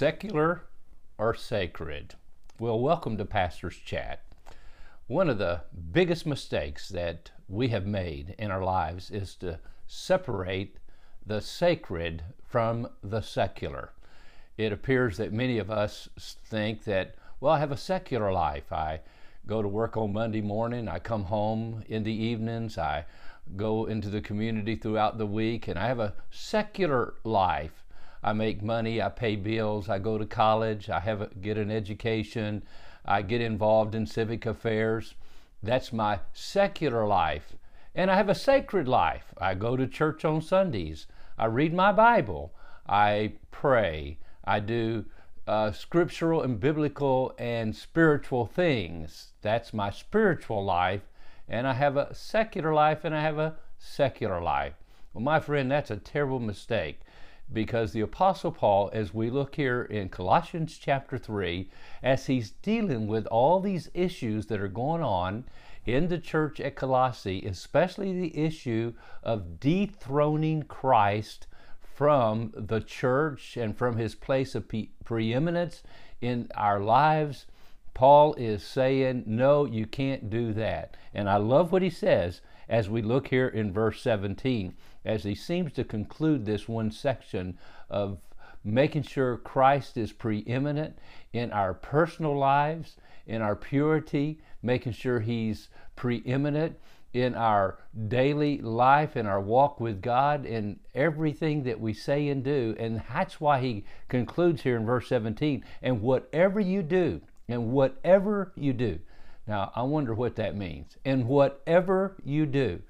secular or sacred? Well, welcome to Pastor's Chat. One of the biggest mistakes that we have made in our lives is to separate the sacred from the secular. It appears that many of us think that, well, I have a secular life. I go to work on Monday morning, I come home in the evenings, I go into the community throughout the week, and I have a secular life. I make money, I pay bills, I go to college, I have a, get an education, I get involved in civic affairs. That's my secular life. And I have a sacred life. I go to church on Sundays. I read my Bible. I pray. I do uh, scriptural and biblical and spiritual things. That's my spiritual life. And I have a secular life and I have a secular life. Well, my friend, that's a terrible mistake because the Apostle Paul, as we look here in Colossians chapter 3, as he's dealing with all these issues that are going on in the church at Colossae, especially the issue of dethroning Christ from the church and from his place of preeminence in our lives. Paul is saying, No, you can't do that. And I love what he says as we look here in verse 17 as he seems to conclude this one section of making sure Christ is preeminent in our personal lives, in our purity, making sure he's preeminent in our daily life, in our walk with God, in everything that we say and do. And that's why he concludes here in verse 17 and whatever you do, and whatever you do. Now, I wonder what that means. And whatever you do,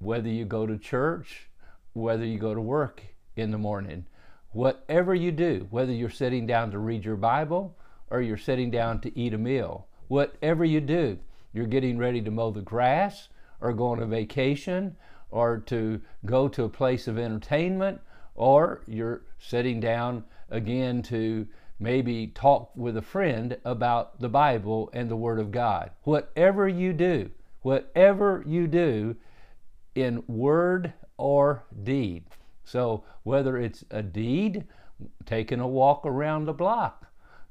whether you go to church, whether you go to work in the morning, whatever you do, whether you're sitting down to read your Bible or you're sitting down to eat a meal, whatever you do, you're getting ready to mow the grass or go on a vacation or to go to a place of entertainment or you're sitting down again to maybe talk with a friend about the Bible and the Word of God. Whatever you do, whatever you do, in word or deed. So whether it's a deed, taking a walk around the block,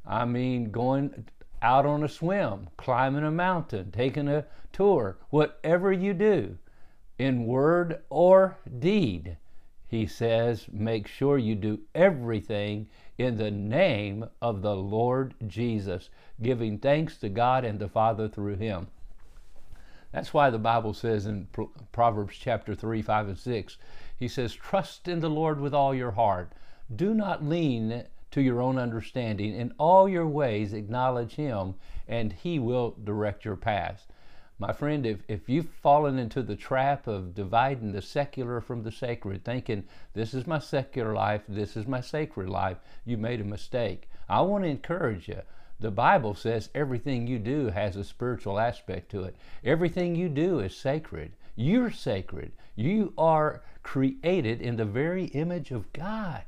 I mean, going out on a swim, climbing a mountain, taking a tour, whatever you do, in word or deed, he says, make sure you do everything in the name of the Lord Jesus, giving thanks to God and the Father through him. That's why the Bible says in Proverbs chapter 3, 5, and 6, he says, Trust in the Lord with all your heart. Do not lean to your own understanding. In all your ways, acknowledge him, and he will direct your path. My friend, if, if you've fallen into the trap of dividing the secular from the sacred, thinking this is my secular life, this is my sacred life, you made a mistake. I want to encourage you the Bible says everything you do has a spiritual aspect to it. Everything you do is sacred. You're sacred. You are created in the very image of God.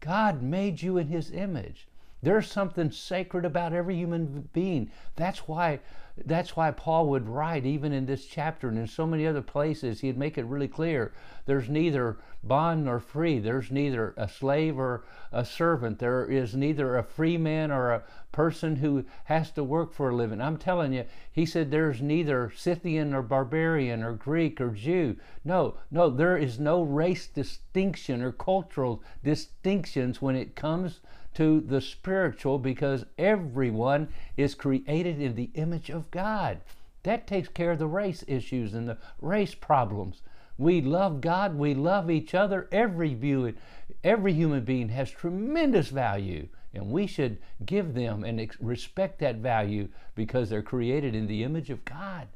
God made you in His image. There's something sacred about every human being. That's why that's why Paul would write, even in this chapter and in so many other places, he'd make it really clear there's neither bond nor free, there's neither a slave or a servant, there is neither a free man or a person who has to work for a living. I'm telling you, he said there's neither Scythian or barbarian or Greek or Jew. No, no, there is no race distinction or cultural distinctions when it comes to the spiritual because everyone is created in the image of God. That takes care of the race issues and the race problems. We love God, we love each other. Every view, every human being has tremendous value, and we should give them and respect that value because they're created in the image of God.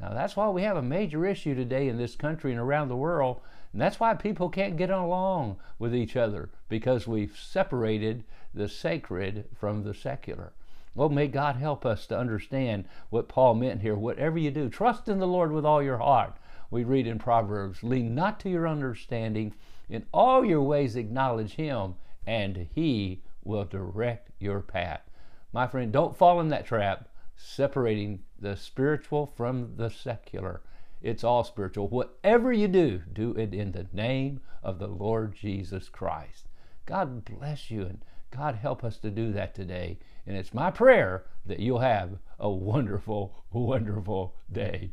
Now, that's why we have a major issue today in this country and around the world. And that's why people can't get along with each other because we've separated the sacred from the secular. Well, may God help us to understand what Paul meant here. Whatever you do, trust in the Lord with all your heart. We read in Proverbs, lean not to your understanding, in all your ways acknowledge Him, and He will direct your path. My friend, don't fall in that trap, separating the spiritual from the secular. It's all spiritual. Whatever you do, do it in the name of the Lord Jesus Christ. God bless you and God, help us to do that today. And it's my prayer that you'll have a wonderful, wonderful day.